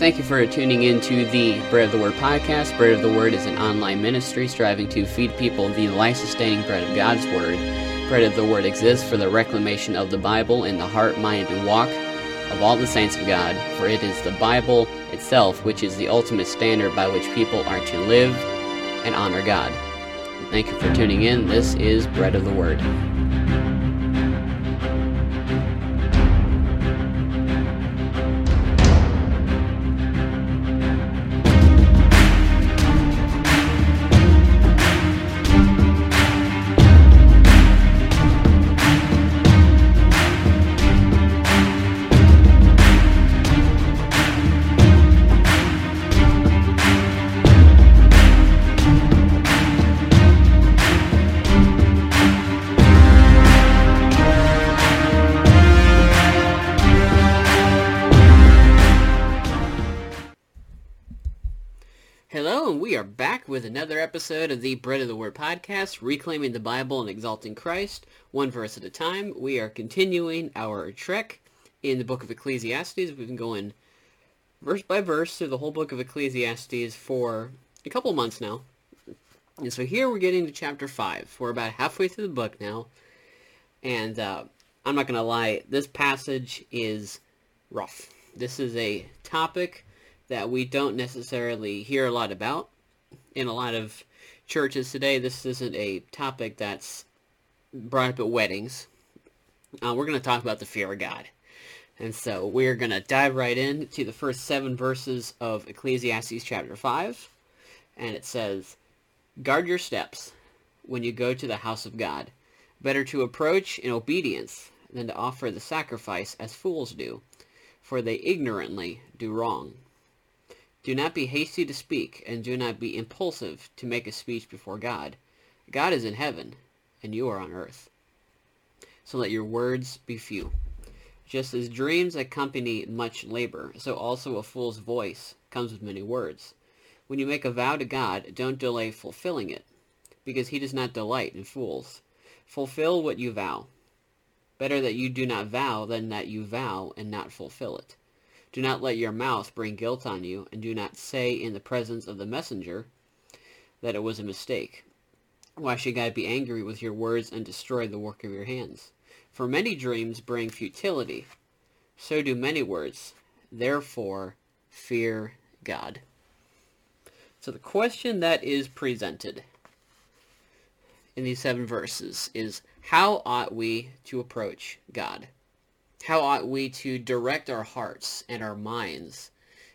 Thank you for tuning in to the Bread of the Word podcast. Bread of the Word is an online ministry striving to feed people the life sustaining bread of God's Word. Bread of the Word exists for the reclamation of the Bible in the heart, mind, and walk of all the saints of God, for it is the Bible itself which is the ultimate standard by which people are to live and honor God. Thank you for tuning in. This is Bread of the Word. We are back with another episode of the Bread of the Word podcast, reclaiming the Bible and exalting Christ, one verse at a time. We are continuing our trek in the book of Ecclesiastes. We've been going verse by verse through the whole book of Ecclesiastes for a couple months now. And so here we're getting to chapter 5. We're about halfway through the book now. And uh, I'm not going to lie, this passage is rough. This is a topic that we don't necessarily hear a lot about in a lot of churches today. This isn't a topic that's brought up at weddings. Uh, we're going to talk about the fear of God. And so we're going to dive right in to the first seven verses of Ecclesiastes chapter 5. And it says, Guard your steps when you go to the house of God. Better to approach in obedience than to offer the sacrifice as fools do, for they ignorantly do wrong. Do not be hasty to speak, and do not be impulsive to make a speech before God. God is in heaven, and you are on earth. So let your words be few. Just as dreams accompany much labor, so also a fool's voice comes with many words. When you make a vow to God, don't delay fulfilling it, because he does not delight in fools. Fulfill what you vow. Better that you do not vow than that you vow and not fulfill it. Do not let your mouth bring guilt on you, and do not say in the presence of the messenger that it was a mistake. Why should God be angry with your words and destroy the work of your hands? For many dreams bring futility, so do many words. Therefore, fear God. So the question that is presented in these seven verses is, how ought we to approach God? How ought we to direct our hearts and our minds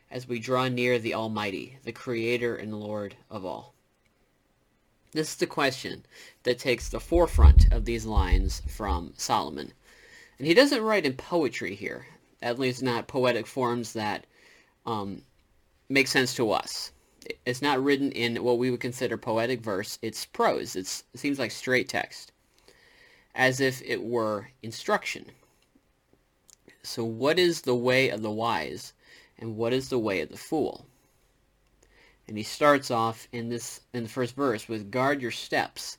as we draw near the Almighty, the Creator and Lord of all? This is the question that takes the forefront of these lines from Solomon. And he doesn't write in poetry here, at least not poetic forms that um, make sense to us. It's not written in what we would consider poetic verse. It's prose. It's, it seems like straight text, as if it were instruction. So what is the way of the wise, and what is the way of the fool? And he starts off in this in the first verse with guard your steps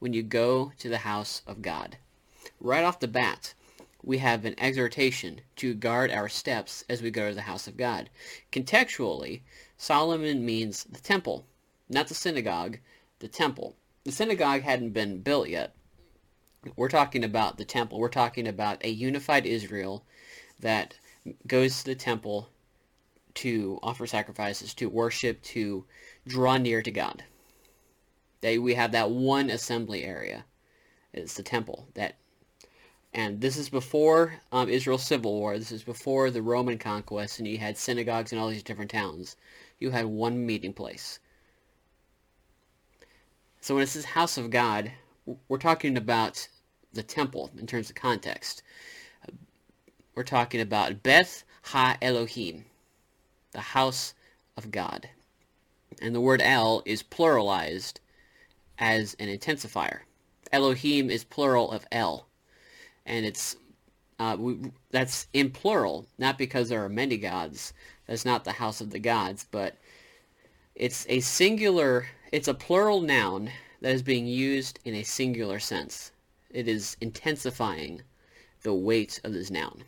when you go to the house of God. Right off the bat, we have an exhortation to guard our steps as we go to the house of God. Contextually, Solomon means the temple, not the synagogue, the temple. The synagogue hadn't been built yet. We're talking about the temple. We're talking about a unified Israel that goes to the temple to offer sacrifices, to worship, to draw near to God. That we have that one assembly area. It's the temple. That, and this is before um, Israel's civil war. This is before the Roman conquest, and you had synagogues in all these different towns. You had one meeting place. So when it says house of God, we're talking about the temple in terms of context we're talking about Beth Ha Elohim, the house of God. And the word El is pluralized as an intensifier. Elohim is plural of El. And it's uh, we, that's in plural, not because there are many gods. That's not the house of the gods, but it's a singular, it's a plural noun that is being used in a singular sense. It is intensifying the weight of this noun.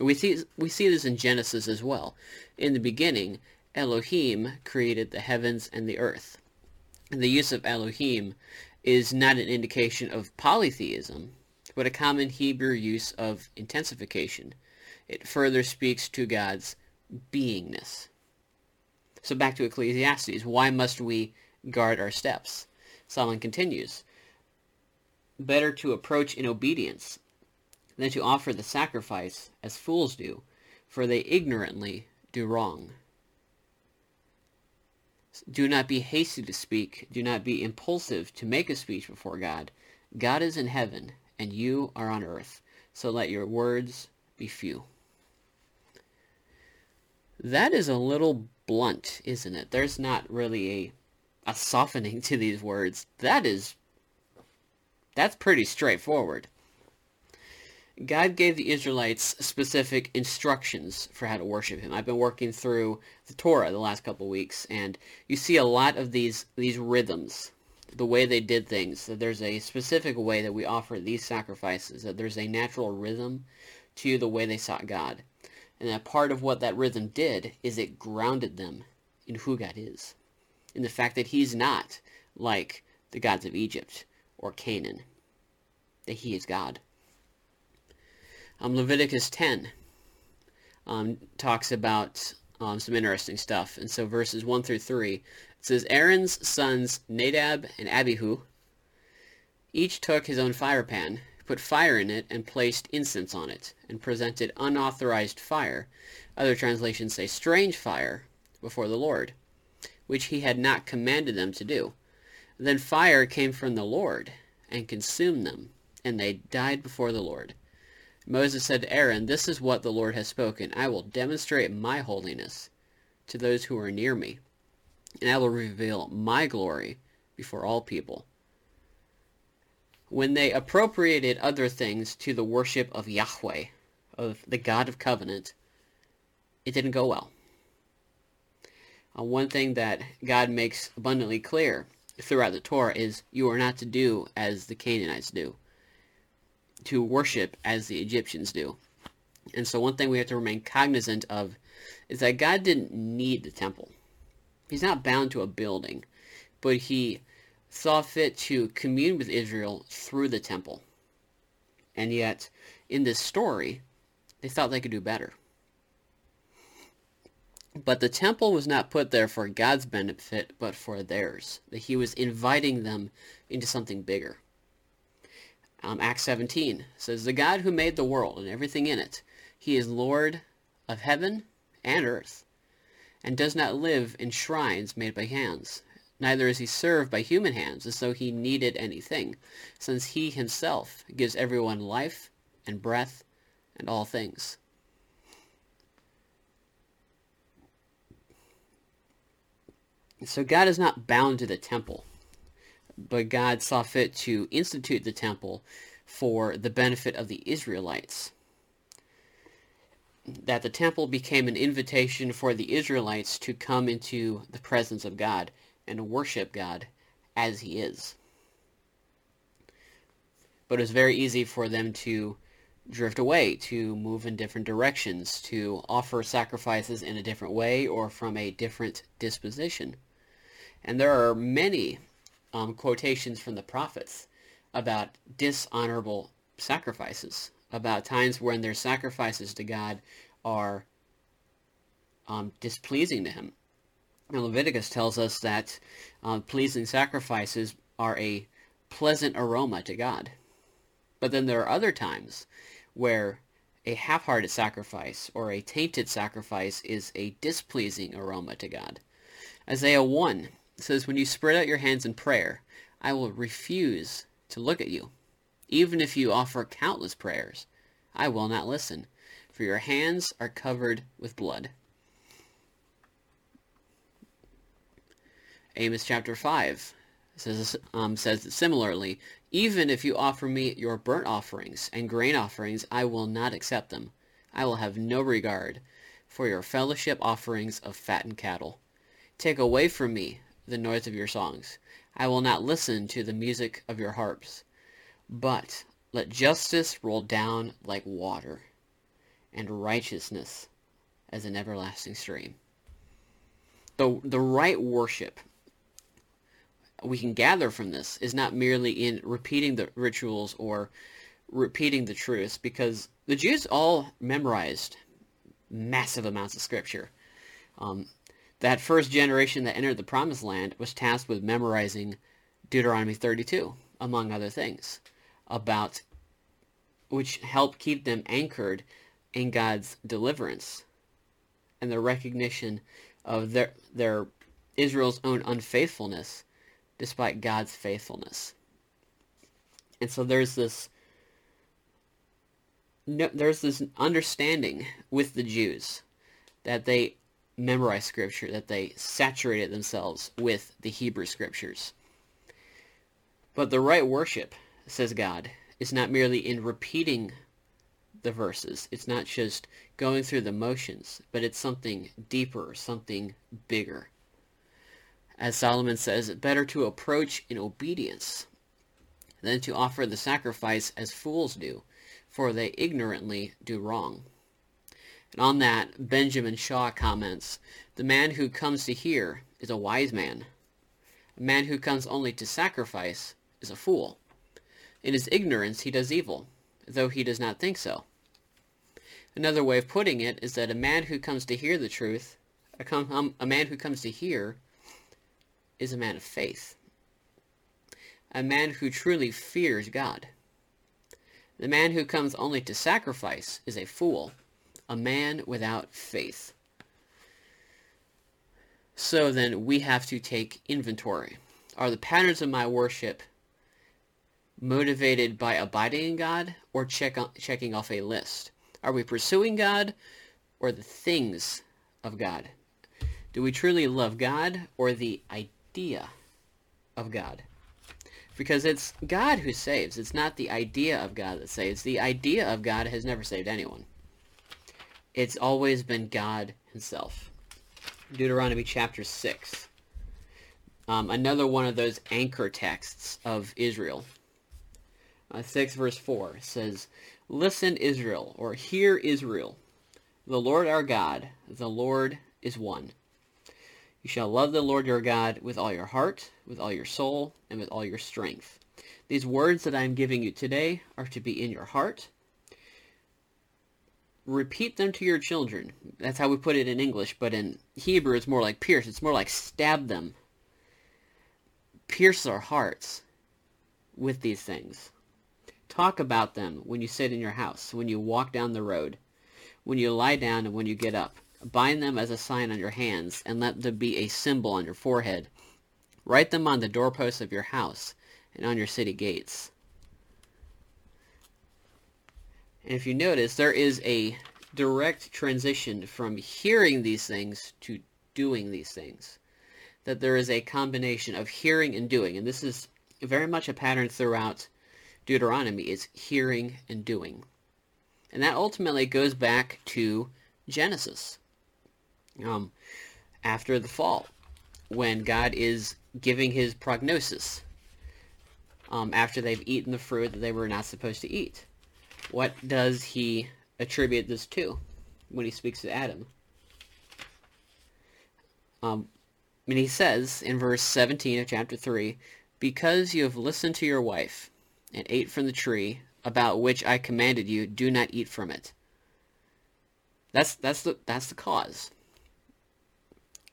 We see, we see this in Genesis as well. In the beginning, Elohim created the heavens and the earth. And the use of Elohim is not an indication of polytheism, but a common Hebrew use of intensification. It further speaks to God's beingness. So back to Ecclesiastes. Why must we guard our steps? Solomon continues, Better to approach in obedience than to offer the sacrifice as fools do, for they ignorantly do wrong. Do not be hasty to speak. Do not be impulsive to make a speech before God. God is in heaven, and you are on earth. So let your words be few. That is a little blunt, isn't it? There's not really a a softening to these words. That is that's pretty straightforward. God gave the Israelites specific instructions for how to worship him. I've been working through the Torah the last couple of weeks and you see a lot of these these rhythms, the way they did things. That there's a specific way that we offer these sacrifices, that there's a natural rhythm to the way they sought God. And that part of what that rhythm did is it grounded them in who God is. In the fact that he's not like the gods of Egypt or Canaan. That he is God. Um, Leviticus 10 um, talks about um, some interesting stuff. And so verses 1 through 3, it says, Aaron's sons Nadab and Abihu each took his own fire pan, put fire in it, and placed incense on it, and presented unauthorized fire, other translations say strange fire, before the Lord, which he had not commanded them to do. Then fire came from the Lord, and consumed them, and they died before the Lord. Moses said to Aaron, This is what the Lord has spoken. I will demonstrate my holiness to those who are near me, and I will reveal my glory before all people. When they appropriated other things to the worship of Yahweh, of the God of covenant, it didn't go well. Uh, one thing that God makes abundantly clear throughout the Torah is you are not to do as the Canaanites do to worship as the Egyptians do. And so one thing we have to remain cognizant of is that God didn't need the temple. He's not bound to a building, but he saw fit to commune with Israel through the temple. And yet, in this story, they thought they could do better. But the temple was not put there for God's benefit, but for theirs. That he was inviting them into something bigger. Um, Acts 17 says, The God who made the world and everything in it, he is Lord of heaven and earth, and does not live in shrines made by hands. Neither is he served by human hands as though he needed anything, since he himself gives everyone life and breath and all things. So God is not bound to the temple but God saw fit to institute the temple for the benefit of the Israelites. That the temple became an invitation for the Israelites to come into the presence of God and worship God as he is. But it was very easy for them to drift away, to move in different directions, to offer sacrifices in a different way or from a different disposition. And there are many um, quotations from the prophets about dishonorable sacrifices, about times when their sacrifices to God are um, displeasing to him. Now, Leviticus tells us that uh, pleasing sacrifices are a pleasant aroma to God. But then there are other times where a half-hearted sacrifice or a tainted sacrifice is a displeasing aroma to God. Isaiah 1 says, When you spread out your hands in prayer, I will refuse to look at you. Even if you offer countless prayers, I will not listen, for your hands are covered with blood. Amos chapter 5 says, um, says similarly, Even if you offer me your burnt offerings and grain offerings, I will not accept them. I will have no regard for your fellowship offerings of fattened cattle. Take away from me the noise of your songs. I will not listen to the music of your harps. But let justice roll down like water, and righteousness as an everlasting stream. The, the right worship we can gather from this is not merely in repeating the rituals or repeating the truths, because the Jews all memorized massive amounts of scripture. Um, that first generation that entered the promised land was tasked with memorizing Deuteronomy 32, among other things, about which helped keep them anchored in God's deliverance and the recognition of their their Israel's own unfaithfulness despite God's faithfulness. And so there's this no, there's this understanding with the Jews that they memorize scripture, that they saturated themselves with the Hebrew scriptures. But the right worship, says God, is not merely in repeating the verses. It's not just going through the motions, but it's something deeper, something bigger. As Solomon says, better to approach in obedience than to offer the sacrifice as fools do, for they ignorantly do wrong. And on that, Benjamin Shaw comments, The man who comes to hear is a wise man. A man who comes only to sacrifice is a fool. In his ignorance he does evil, though he does not think so. Another way of putting it is that a man who comes to hear the truth, a, com- um, a man who comes to hear, is a man of faith. A man who truly fears God. The man who comes only to sacrifice is a fool, a man without faith. So then we have to take inventory. Are the patterns of my worship motivated by abiding in God or check checking off a list? Are we pursuing God or the things of God? Do we truly love God or the idea of God? Because it's God who saves. It's not the idea of God that saves. The idea of God has never saved anyone. It's always been God himself. Deuteronomy chapter 6. Um, another one of those anchor texts of Israel. Uh, 6 verse 4 says, Listen, Israel, or hear, Israel. The Lord our God, the Lord is one. You shall love the Lord your God with all your heart, with all your soul, and with all your strength. These words that I am giving you today are to be in your heart. Repeat them to your children. That's how we put it in English, but in Hebrew it's more like pierce. It's more like stab them. Pierce our hearts with these things. Talk about them when you sit in your house, when you walk down the road, when you lie down and when you get up. Bind them as a sign on your hands, and let them be a symbol on your forehead. Write them on the doorposts of your house and on your city gates. And if you notice, there is a direct transition from hearing these things to doing these things. That there is a combination of hearing and doing. And this is very much a pattern throughout Deuteronomy is hearing and doing. And that ultimately goes back to Genesis. Um, after the fall, when God is giving his prognosis um, after they've eaten the fruit that they were not supposed to eat. What does he attribute this to when he speaks to Adam? Um, mean, he says in verse 17 of chapter 3, Because you have listened to your wife and ate from the tree about which I commanded you, do not eat from it. That's that's the that's the cause.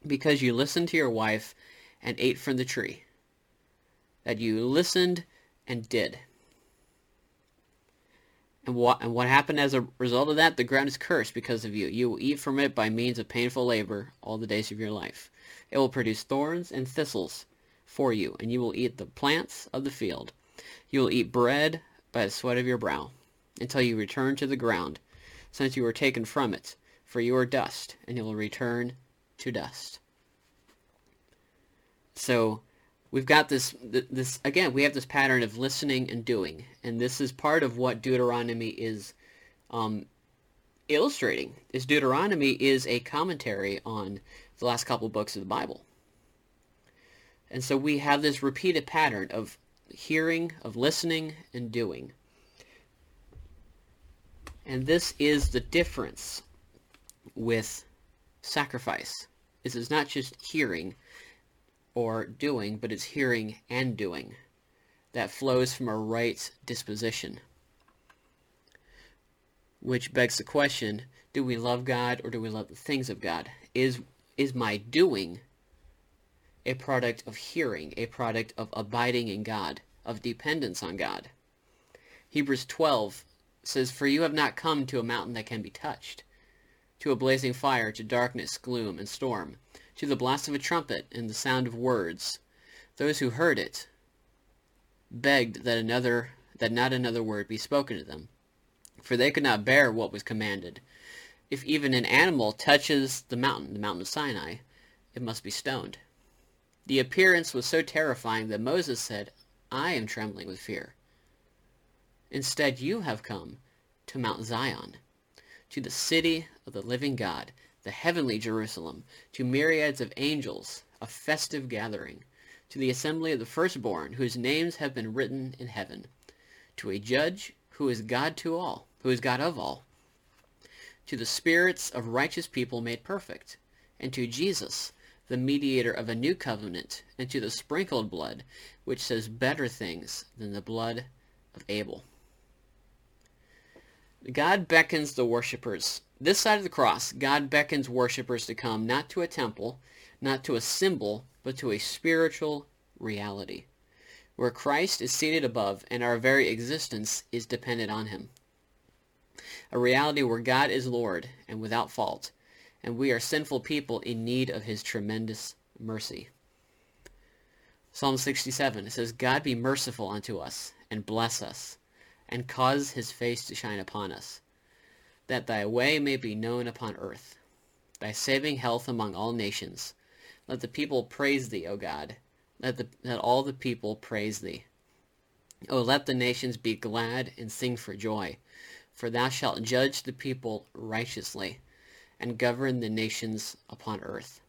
Because you listened to your wife and ate from the tree. That you listened and did. And what and what happened as a result of that? The ground is cursed because of you. You will eat from it by means of painful labor all the days of your life. It will produce thorns and thistles for you, and you will eat the plants of the field. You will eat bread by the sweat of your brow, until you return to the ground, since you were taken from it. For you are dust, and you will return to dust. So we've got this this again we have this pattern of listening and doing and this is part of what deuteronomy is um, illustrating is deuteronomy is a commentary on the last couple books of the bible and so we have this repeated pattern of hearing, of listening, and doing. And this is the difference with sacrifice. This is not just hearing or doing, but it's hearing and doing that flows from a right disposition. Which begs the question, do we love God or do we love the things of God? Is is my doing a product of hearing, a product of abiding in God, of dependence on God? Hebrews 12 says, For you have not come to a mountain that can be touched, to a blazing fire, to darkness, gloom, and storm, to the blast of a trumpet and the sound of words. Those who heard it begged that another that not another word be spoken to them, for they could not bear what was commanded. If even an animal touches the mountain, the mountain of Sinai, it must be stoned. The appearance was so terrifying that Moses said, I am trembling with fear. Instead, you have come to Mount Zion, to the city of the living God, the heavenly Jerusalem, to myriads of angels, a festive gathering, to the assembly of the firstborn, whose names have been written in heaven, to a judge who is God to all, who is God of all, to the spirits of righteous people made perfect, and to Jesus, the mediator of a new covenant, and to the sprinkled blood, which says better things than the blood of Abel. God beckons the worshippers. This side of the cross, God beckons worshippers to come not to a temple, not to a symbol, but to a spiritual reality, where Christ is seated above and our very existence is dependent on him. A reality where God is Lord and without fault, and we are sinful people in need of his tremendous mercy. Psalm 67, it says, God be merciful unto us, and bless us, and cause his face to shine upon us, that thy way may be known upon earth, thy saving health among all nations. Let the people praise thee, O God. Let, the, let all the people praise thee. O let the nations be glad and sing for joy, for thou shalt judge the people righteously and govern the nations upon earth.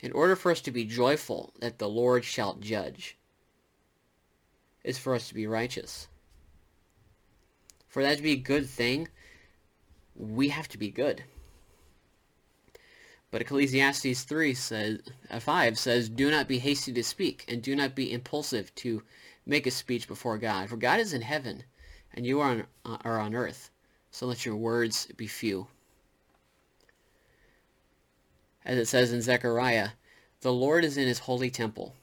In order for us to be joyful that the Lord shall judge, is for us to be righteous. For that to be a good thing, we have to be good. But Ecclesiastes 3 says, uh, 5 says, Do not be hasty to speak, and do not be impulsive to make a speech before God. For God is in heaven, and you are on, uh, are on earth. So let your words be few. As it says in Zechariah, The Lord is in his holy temple.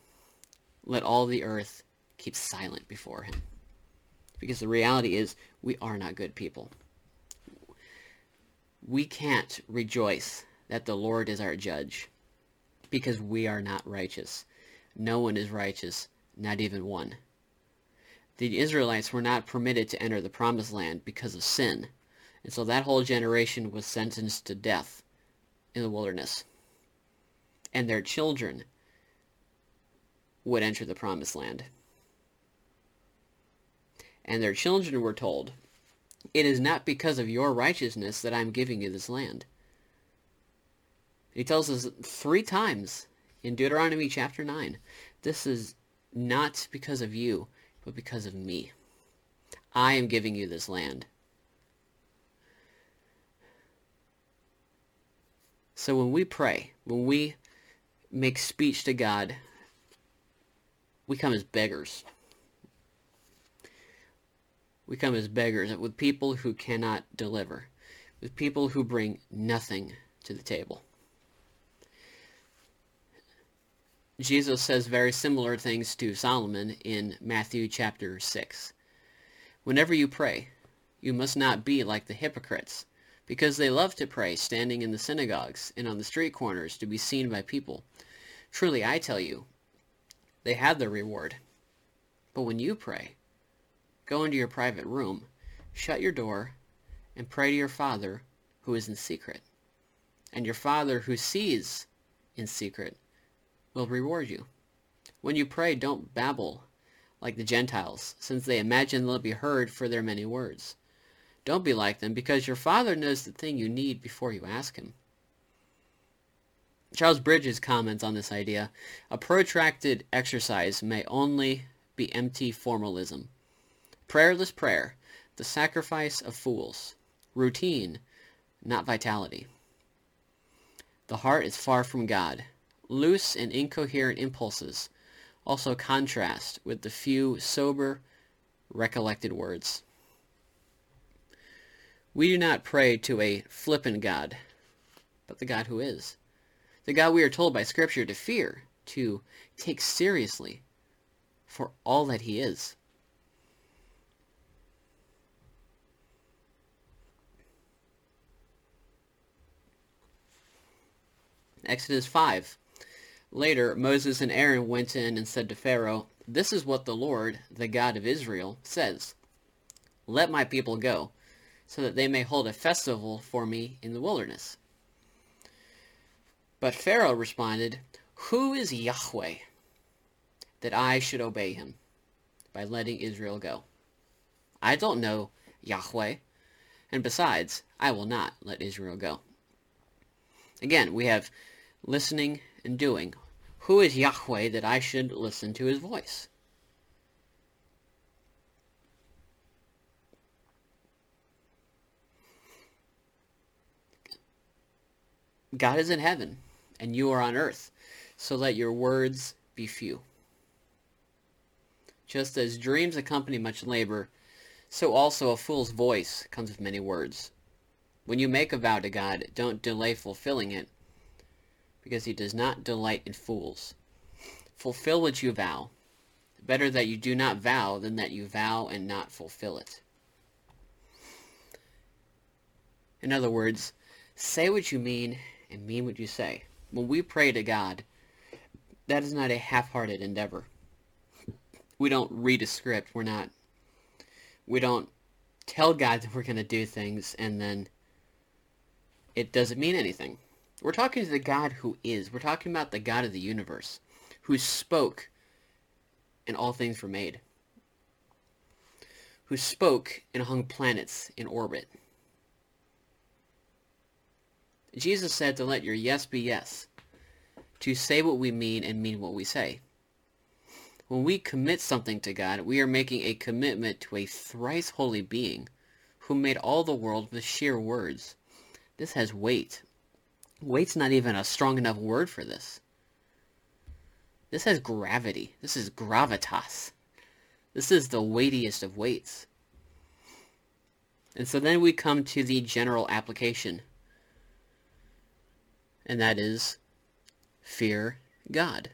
Let all the earth keep silent before him. Because the reality is, we are not good people. We can't rejoice that the Lord is our judge, because we are not righteous. No one is righteous, not even one. The Israelites were not permitted to enter the promised land because of sin, and so that whole generation was sentenced to death in the wilderness. And their children would enter the promised land. And their children were told, It is not because of your righteousness that I am giving you this land. He tells us three times in Deuteronomy chapter 9, this is not because of you, but because of me. I am giving you this land. So when we pray, when we make speech to God, we come as beggars. We come as beggars with people who cannot deliver, with people who bring nothing to the table. Jesus says very similar things to Solomon in Matthew chapter 6. Whenever you pray, you must not be like the hypocrites, because they love to pray standing in the synagogues and on the street corners to be seen by people. Truly, I tell you, they have their reward. But when you pray, go into your private room, shut your door, and pray to your Father who is in secret. And your Father who sees in secret will reward you. When you pray, don't babble like the Gentiles, since they imagine they'll be heard for their many words. Don't be like them, because your Father knows the thing you need before you ask him. Charles Bridges comments on this idea, a protracted exercise may only be empty formalism. Prayerless prayer, the sacrifice of fools, routine, not vitality. The heart is far from God, loose and incoherent impulses also contrast with the few sober, recollected words. We do not pray to a flippant God, but the God who is. The God we are told by Scripture to fear, to take seriously for all that he is. Exodus 5. Later, Moses and Aaron went in and said to Pharaoh, This is what the Lord, the God of Israel, says. Let my people go, so that they may hold a festival for me in the wilderness. But Pharaoh responded, Who is Yahweh, that I should obey him by letting Israel go? I don't know Yahweh, and besides, I will not let Israel go. Again, we have listening and doing. Who is Yahweh that I should listen to his voice? God is in heaven, and you are on earth, so let your words be few. Just as dreams accompany much labor, so also a fool's voice comes with many words. When you make a vow to God, don't delay fulfilling it, because he does not delight in fools. Fulfill what you vow. Better that you do not vow than that you vow and not fulfill it. In other words, say what you mean and mean what you say. When we pray to God, that is not a half-hearted endeavor. We don't read a script. We're not. We don't tell God that we're going to do things and then it doesn't mean anything. We're talking to the God who is. We're talking about the God of the universe, who spoke and all things were made, who spoke and hung planets in orbit. Jesus said to let your yes be yes, to say what we mean and mean what we say. When we commit something to God, we are making a commitment to a thrice holy being who made all the world with sheer words. This has weight. Weight's not even a strong enough word for this. This has gravity. This is gravitas. This is the weightiest of weights. And so then we come to the general application. And that is fear God.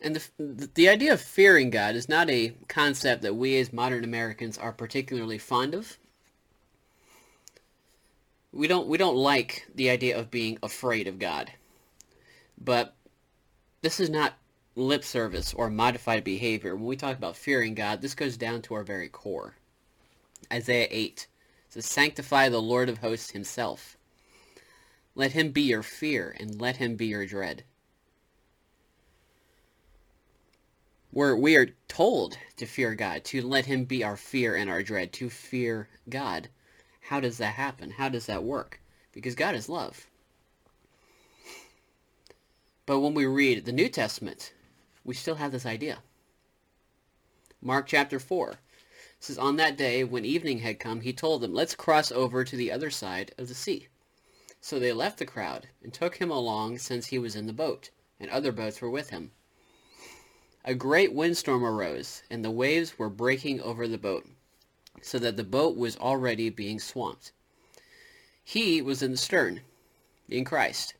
And the, the idea of fearing God is not a concept that we as modern Americans are particularly fond of we don't we don't like the idea of being afraid of God. But this is not lip service or modified behavior. When we talk about fearing God, this goes down to our very core. Isaiah 8 says, Sanctify the Lord of hosts himself. Let him be your fear, and let him be your dread. We're, we are told to fear God, to let him be our fear and our dread, to fear God. How does that happen? How does that work? Because God is love. But when we read the New Testament, we still have this idea. Mark chapter 4 says, On that day, when evening had come, he told them, Let's cross over to the other side of the sea. So they left the crowd and took him along since he was in the boat, and other boats were with him. A great windstorm arose, and the waves were breaking over the boat, so that the boat was already being swamped. He was in the stern, in Christ,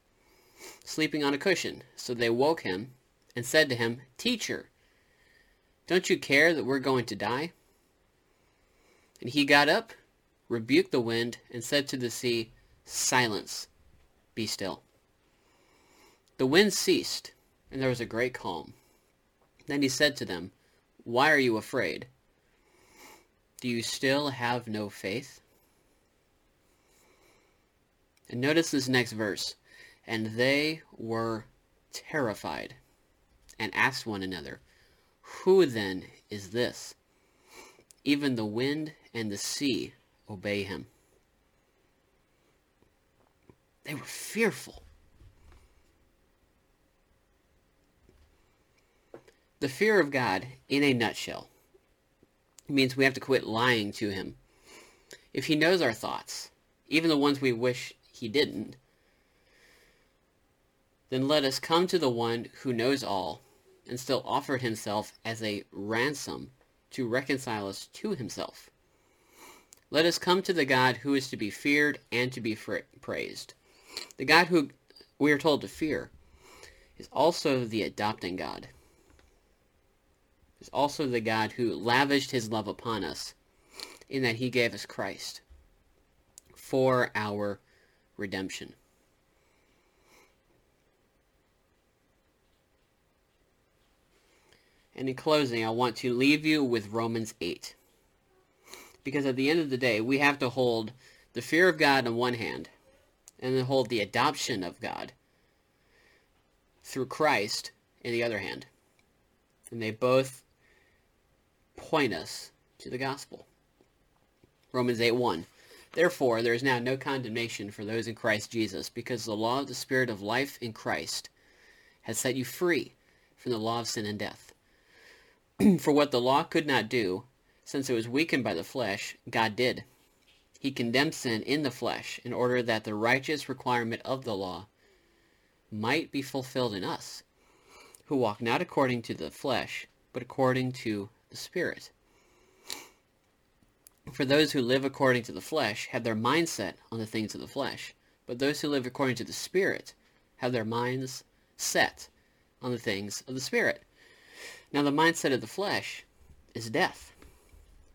sleeping on a cushion. So they woke him and said to him, Teacher, don't you care that we're going to die? And he got up, rebuked the wind, and said to the sea, Silence, be still. The wind ceased, and there was a great calm. Then he said to them, Why are you afraid? Do you still have no faith? And notice this next verse. And they were terrified and asked one another, Who then is this? Even the wind and the sea obey him. They were fearful. the fear of God, in a nutshell, means we have to quit lying to him. If he knows our thoughts, even the ones we wish he didn't, then let us come to the one who knows all and still offered himself as a ransom to reconcile us to himself. Let us come to the God who is to be feared and to be praised. The God who we are told to fear is also the adopting God. Is also the God who lavished his love upon us in that he gave us Christ for our redemption. And in closing, I want to leave you with Romans 8. Because at the end of the day, we have to hold the fear of God on one hand, and then hold the adoption of God through Christ in the other hand. And they both point us to the gospel. Romans 8 1. Therefore, there is now no condemnation for those in Christ Jesus, because the law of the Spirit of life in Christ has set you free from the law of sin and death. For what the law could not do, since it was weakened by the flesh, God did. He condemned sin in the flesh in order that the righteous requirement of the law might be fulfilled in us, who walk not according to the flesh, but according to The spirit. For those who live according to the flesh have their mind set on the things of the flesh, but those who live according to the Spirit have their minds set on the things of the Spirit. Now, the mindset of the flesh is death,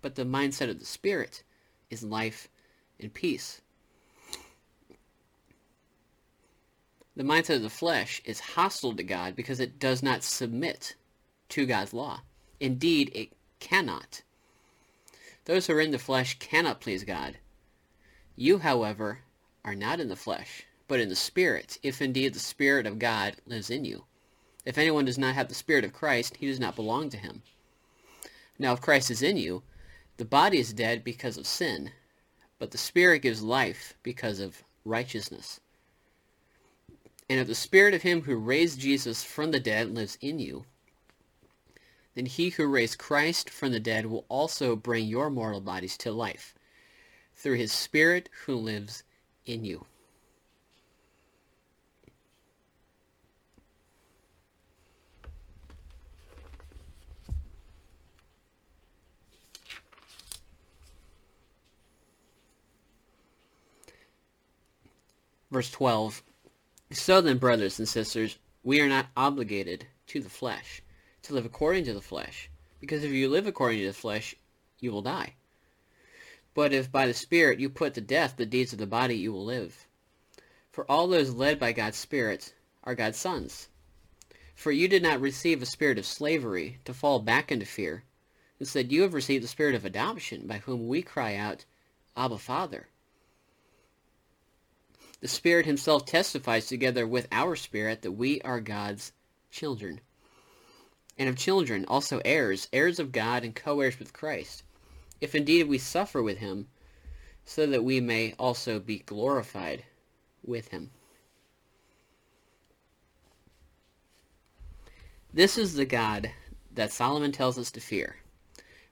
but the mindset of the spirit is life and peace. The mindset of the flesh is hostile to God because it does not submit to God's law. Indeed, it cannot. Those who are in the flesh cannot please God. You, however, are not in the flesh, but in the Spirit, if indeed the Spirit of God lives in you. If anyone does not have the Spirit of Christ, he does not belong to him. Now, if Christ is in you, the body is dead because of sin, but the Spirit gives life because of righteousness. And if the Spirit of him who raised Jesus from the dead lives in you, then he who raised Christ from the dead will also bring your mortal bodies to life through his Spirit who lives in you. Verse 12 So then, brothers and sisters, we are not obligated to the flesh, to live according to the flesh, because if you live according to the flesh, you will die. But if by the Spirit you put to death the deeds of the body, you will live. For all those led by God's Spirit are God's sons. For you did not receive a spirit of slavery to fall back into fear. Instead, you have received the spirit of adoption, by whom we cry out, Abba, Father. The Spirit himself testifies together with our spirit that we are God's children. And of children, also heirs, heirs of God and co-heirs with Christ, if indeed we suffer with him, so that we may also be glorified with him. This is the God that Solomon tells us to fear,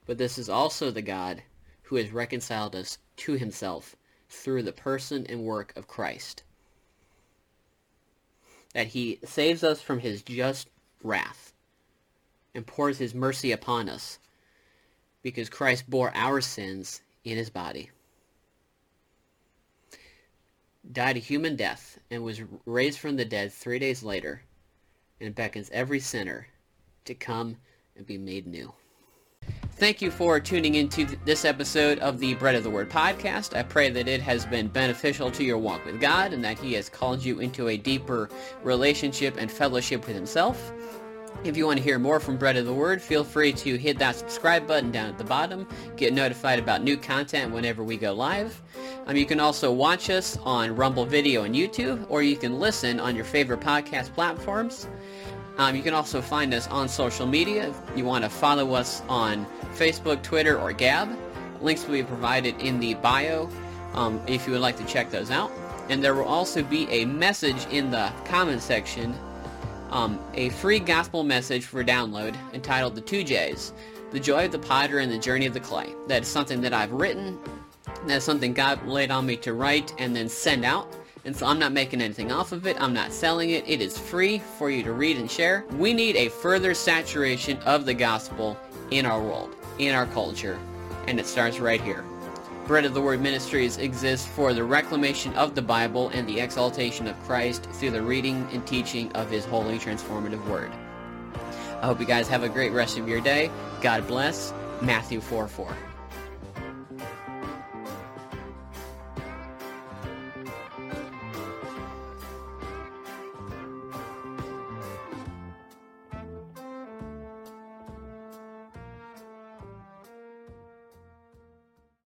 but this is also the God who has reconciled us to himself through the person and work of Christ. That he saves us from his just wrath and pours his mercy upon us because Christ bore our sins in his body, died a human death, and was raised from the dead three days later, and beckons every sinner to come and be made new. Thank you for tuning into this episode of the Bread of the Word podcast. I pray that it has been beneficial to your walk with God and that He has called you into a deeper relationship and fellowship with Himself. If you want to hear more from Bread of the Word, feel free to hit that subscribe button down at the bottom. Get notified about new content whenever we go live. Um, you can also watch us on Rumble Video and YouTube, or you can listen on your favorite podcast platforms. Um, you can also find us on social media. If you want to follow us on Facebook, Twitter, or Gab. Links will be provided in the bio um, if you would like to check those out. And there will also be a message in the comment section um, a free gospel message for download entitled The Two J's, The Joy of the Potter and the Journey of the Clay. That is something that I've written. That's something God laid on me to write and then send out. And so I'm not making anything off of it. I'm not selling it. It is free for you to read and share. We need a further saturation of the gospel in our world, in our culture. And it starts right here. Bread of the Word Ministries exists for the reclamation of the Bible and the exaltation of Christ through the reading and teaching of His holy transformative Word. I hope you guys have a great rest of your day. God bless. Matthew 4 4.